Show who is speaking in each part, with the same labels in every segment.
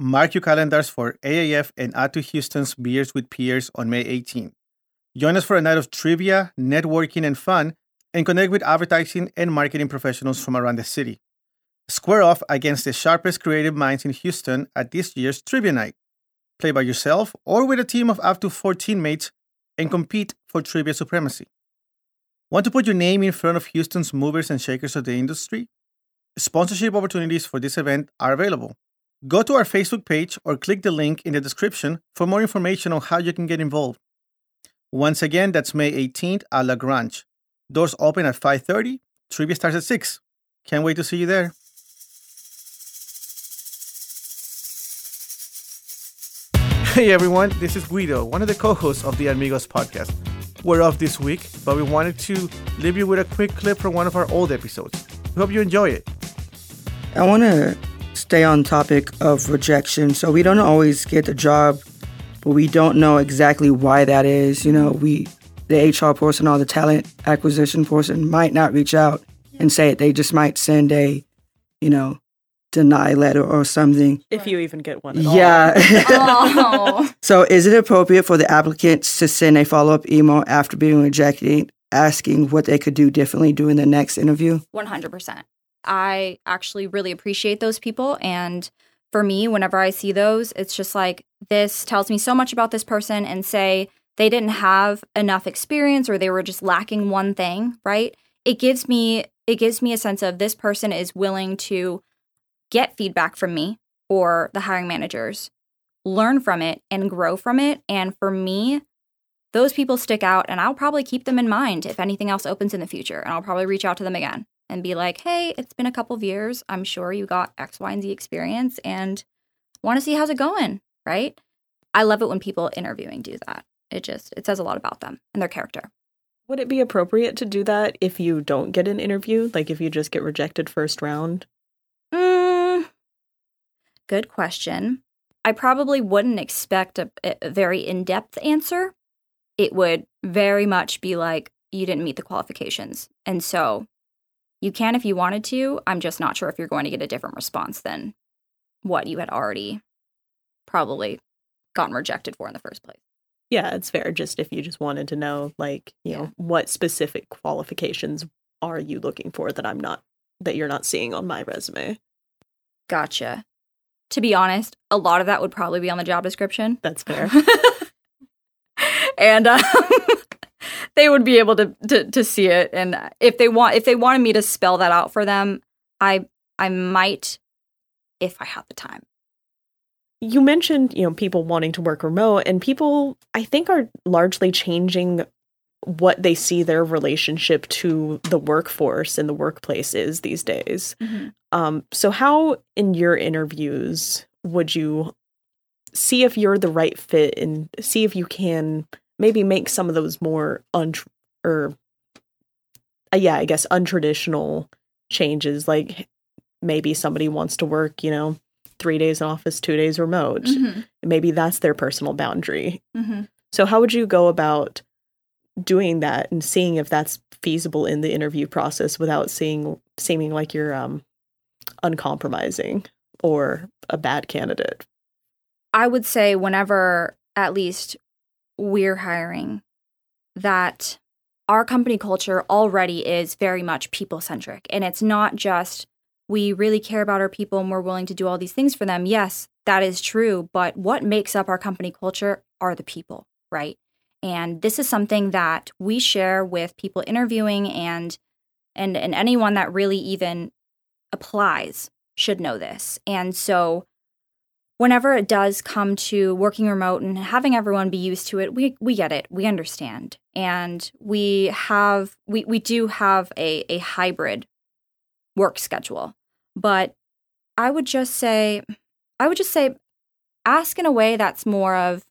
Speaker 1: mark your calendars for AAF Ad 2 Houston's Beers with Peers on May 18th. Join us for a night of trivia, networking, and fun, and connect with advertising and marketing professionals from around the city. Square off against the sharpest creative minds in Houston at this year's Trivia Night. Play by yourself or with a team of up to 14 mates and compete for trivia supremacy. Want to put your name in front of Houston's movers and shakers of the industry? Sponsorship opportunities for this event are available. Go to our Facebook page or click the link in the description for more information on how you can get involved. Once again, that's May 18th at La Grange. Doors open at 5:30. Trivia starts at 6. Can't wait to see you there. Hey everyone, this is Guido, one of the co-hosts of the Amigos podcast. We're off this week, but we wanted to leave you with a quick clip from one of our old episodes. We hope you enjoy it.
Speaker 2: I want to stay on topic of rejection. So we don't always get the job, but we don't know exactly why that is. You know, we the HR person or the talent acquisition person might not reach out and say it. They just might send a, you know, deny letter or something.
Speaker 3: If you even get one at
Speaker 2: Yeah.
Speaker 4: Oh.
Speaker 2: so is it appropriate for the applicants to send a follow-up email after being rejected asking what they could do differently during the next interview?
Speaker 4: 100%. I actually really appreciate those people. And for me, whenever I see those, it's just like, this tells me so much about this person, and say they didn't have enough experience or they were just lacking one thing, right? It gives me it gives me a sense of this person is willing to get feedback from me or the hiring managers, learn from it and grow from it. And for me, those people stick out and I'll probably keep them in mind if anything else opens in the future. And I'll probably reach out to them again and be like, hey, it's been a couple of years. I'm sure you got X, Y, and Z experience and want to see how's it going, right? I love it when people interviewing do that. It just it says a lot about them and their character.
Speaker 3: Would it be appropriate to do that if you don't get an interview? Like if you just get rejected first round?
Speaker 4: Mm, good question. I probably wouldn't expect a, a very in depth answer. It would very much be like, you didn't meet the qualifications. And so you can if you wanted to. I'm just not sure if you're going to get a different response than what you had already probably gotten rejected for in the first place.
Speaker 3: Yeah, it's fair. Just if you just wanted to know, like, you
Speaker 4: Yeah.
Speaker 3: know, what specific qualifications are you looking for that I'm not, that you're not seeing on my resume?
Speaker 4: Gotcha. To be honest, a lot of that would probably be on the job description.
Speaker 3: That's fair.
Speaker 4: and um, they would be able to, to to see it. And if they want if they wanted me to spell that out for them i i might if i have the time.
Speaker 3: You mentioned, you know, people wanting to work remote, and people, I think, are largely changing what they see their relationship to the workforce and the workplace is these days. Um, so, how in your interviews would you see if you're the right fit and see if you can maybe make some of those more untr or uh, yeah, I guess untraditional changes, like maybe somebody wants to work, you know, three days in office, two days remote.
Speaker 4: Mhm.
Speaker 3: Maybe that's their personal boundary.
Speaker 4: Mhm.
Speaker 3: So, how would you go about doing that and seeing if that's feasible in the interview process without seeing seeming like you're um, uncompromising or a bad candidate?
Speaker 4: i would say whenever at least we're hiring that our company culture already is very much people centric and it's not just we really care about our people and we're willing to do all these things for them. Yes that is true but what makes up our company culture are the people right? And this is something that we share with people interviewing and and and anyone that really even applies should know this. And so whenever it does come to working remote and having everyone be used to it, we we get it. We understand. And we have we we do have a a hybrid work schedule. But I would just say I would just say ask in a way that's more of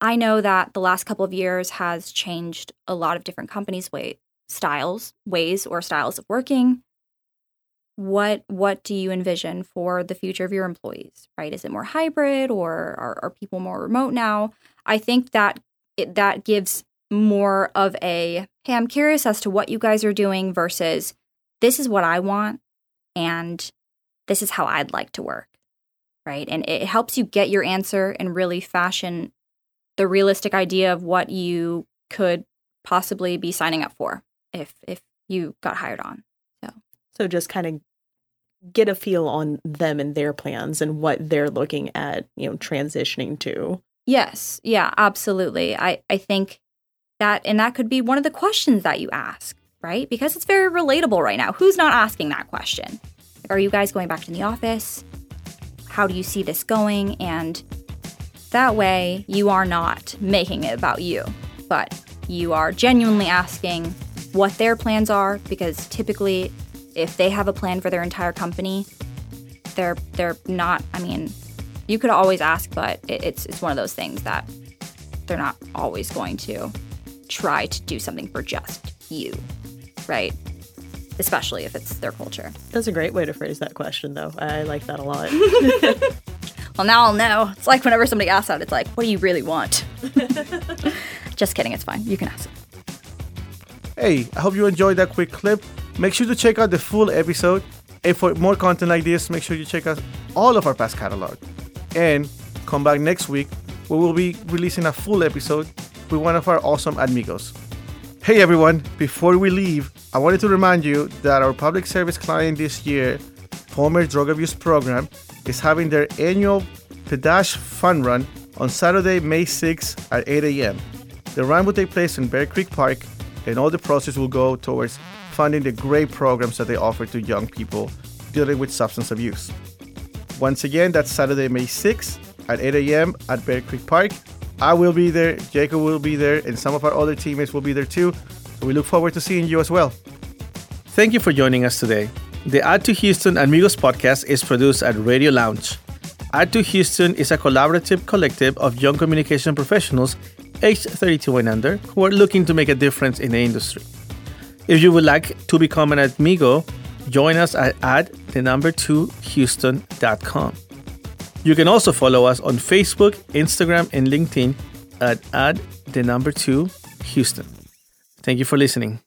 Speaker 4: I know that the last couple of years has changed a lot of different companies' way styles, ways or styles of working what what do you envision for the future of your employees right is it more hybrid or are, are people more remote now i think that it, that gives more of a hey i'm curious as to what you guys are doing versus this is what i want and this is how i'd like to work right? And it helps you get your answer and really fashion the realistic idea of what you could possibly be signing up for if if you got hired on. So
Speaker 3: So just kind of get a feel on them and their plans and what they're looking at, you know, transitioning to.
Speaker 4: Yes, yeah, absolutely. I I think that and that could be one of the questions that you ask, right? Because it's very relatable right now. Who's not asking that question? Like, are you guys going back to the office? How do you see this going? And that way, you are not making it about you, but you are genuinely asking what their plans are because typically if they have a plan for their entire company, they're they're not, I mean, you could always ask, but it, it's it's one of those things that they're not always going to try to do something for just you, right? Especially if it's their culture.
Speaker 3: That's a great way to phrase that question, though. I like that a lot.
Speaker 4: Well, now I'll know. It's like whenever somebody asks that, it's like, what do you really want? just kidding. It's fine. You can ask.
Speaker 1: Hey, I hope you enjoyed that quick clip. Make sure to check out the full episode. And for more content like this, make sure you check out all of our past catalog. And come back next week where we'll be releasing a full episode with one of our awesome amigos. Hey everyone, before we leave, I wanted to remind you that our public service client this year, Palmer Drug Abuse Program, is having their annual Pedash Fun Run on Saturday, May 6th at 8 a.m. The run will take place in Bear Creek Park, and all the proceeds will go towards funding the great programs that they offer to young people dealing with substance abuse. Once again, that's Saturday, May 6th at 8 a.m. at Bear Creek Park. I will be there, Jacob will be there, and some of our other teammates will be there too. So we look forward to seeing you as well. Thank you for joining us today. The Ad 2 Houston Amigos podcast is produced at Radio Lounge. Ad 2 Houston is a collaborative collective of young communication professionals aged 32 and under who are looking to make a difference in the industry. If you would like to become an amigo, join us at add the number 2 houston.com. You can also follow us on Facebook, Instagram, and LinkedIn at add the number 2 Houston. Thank you for listening.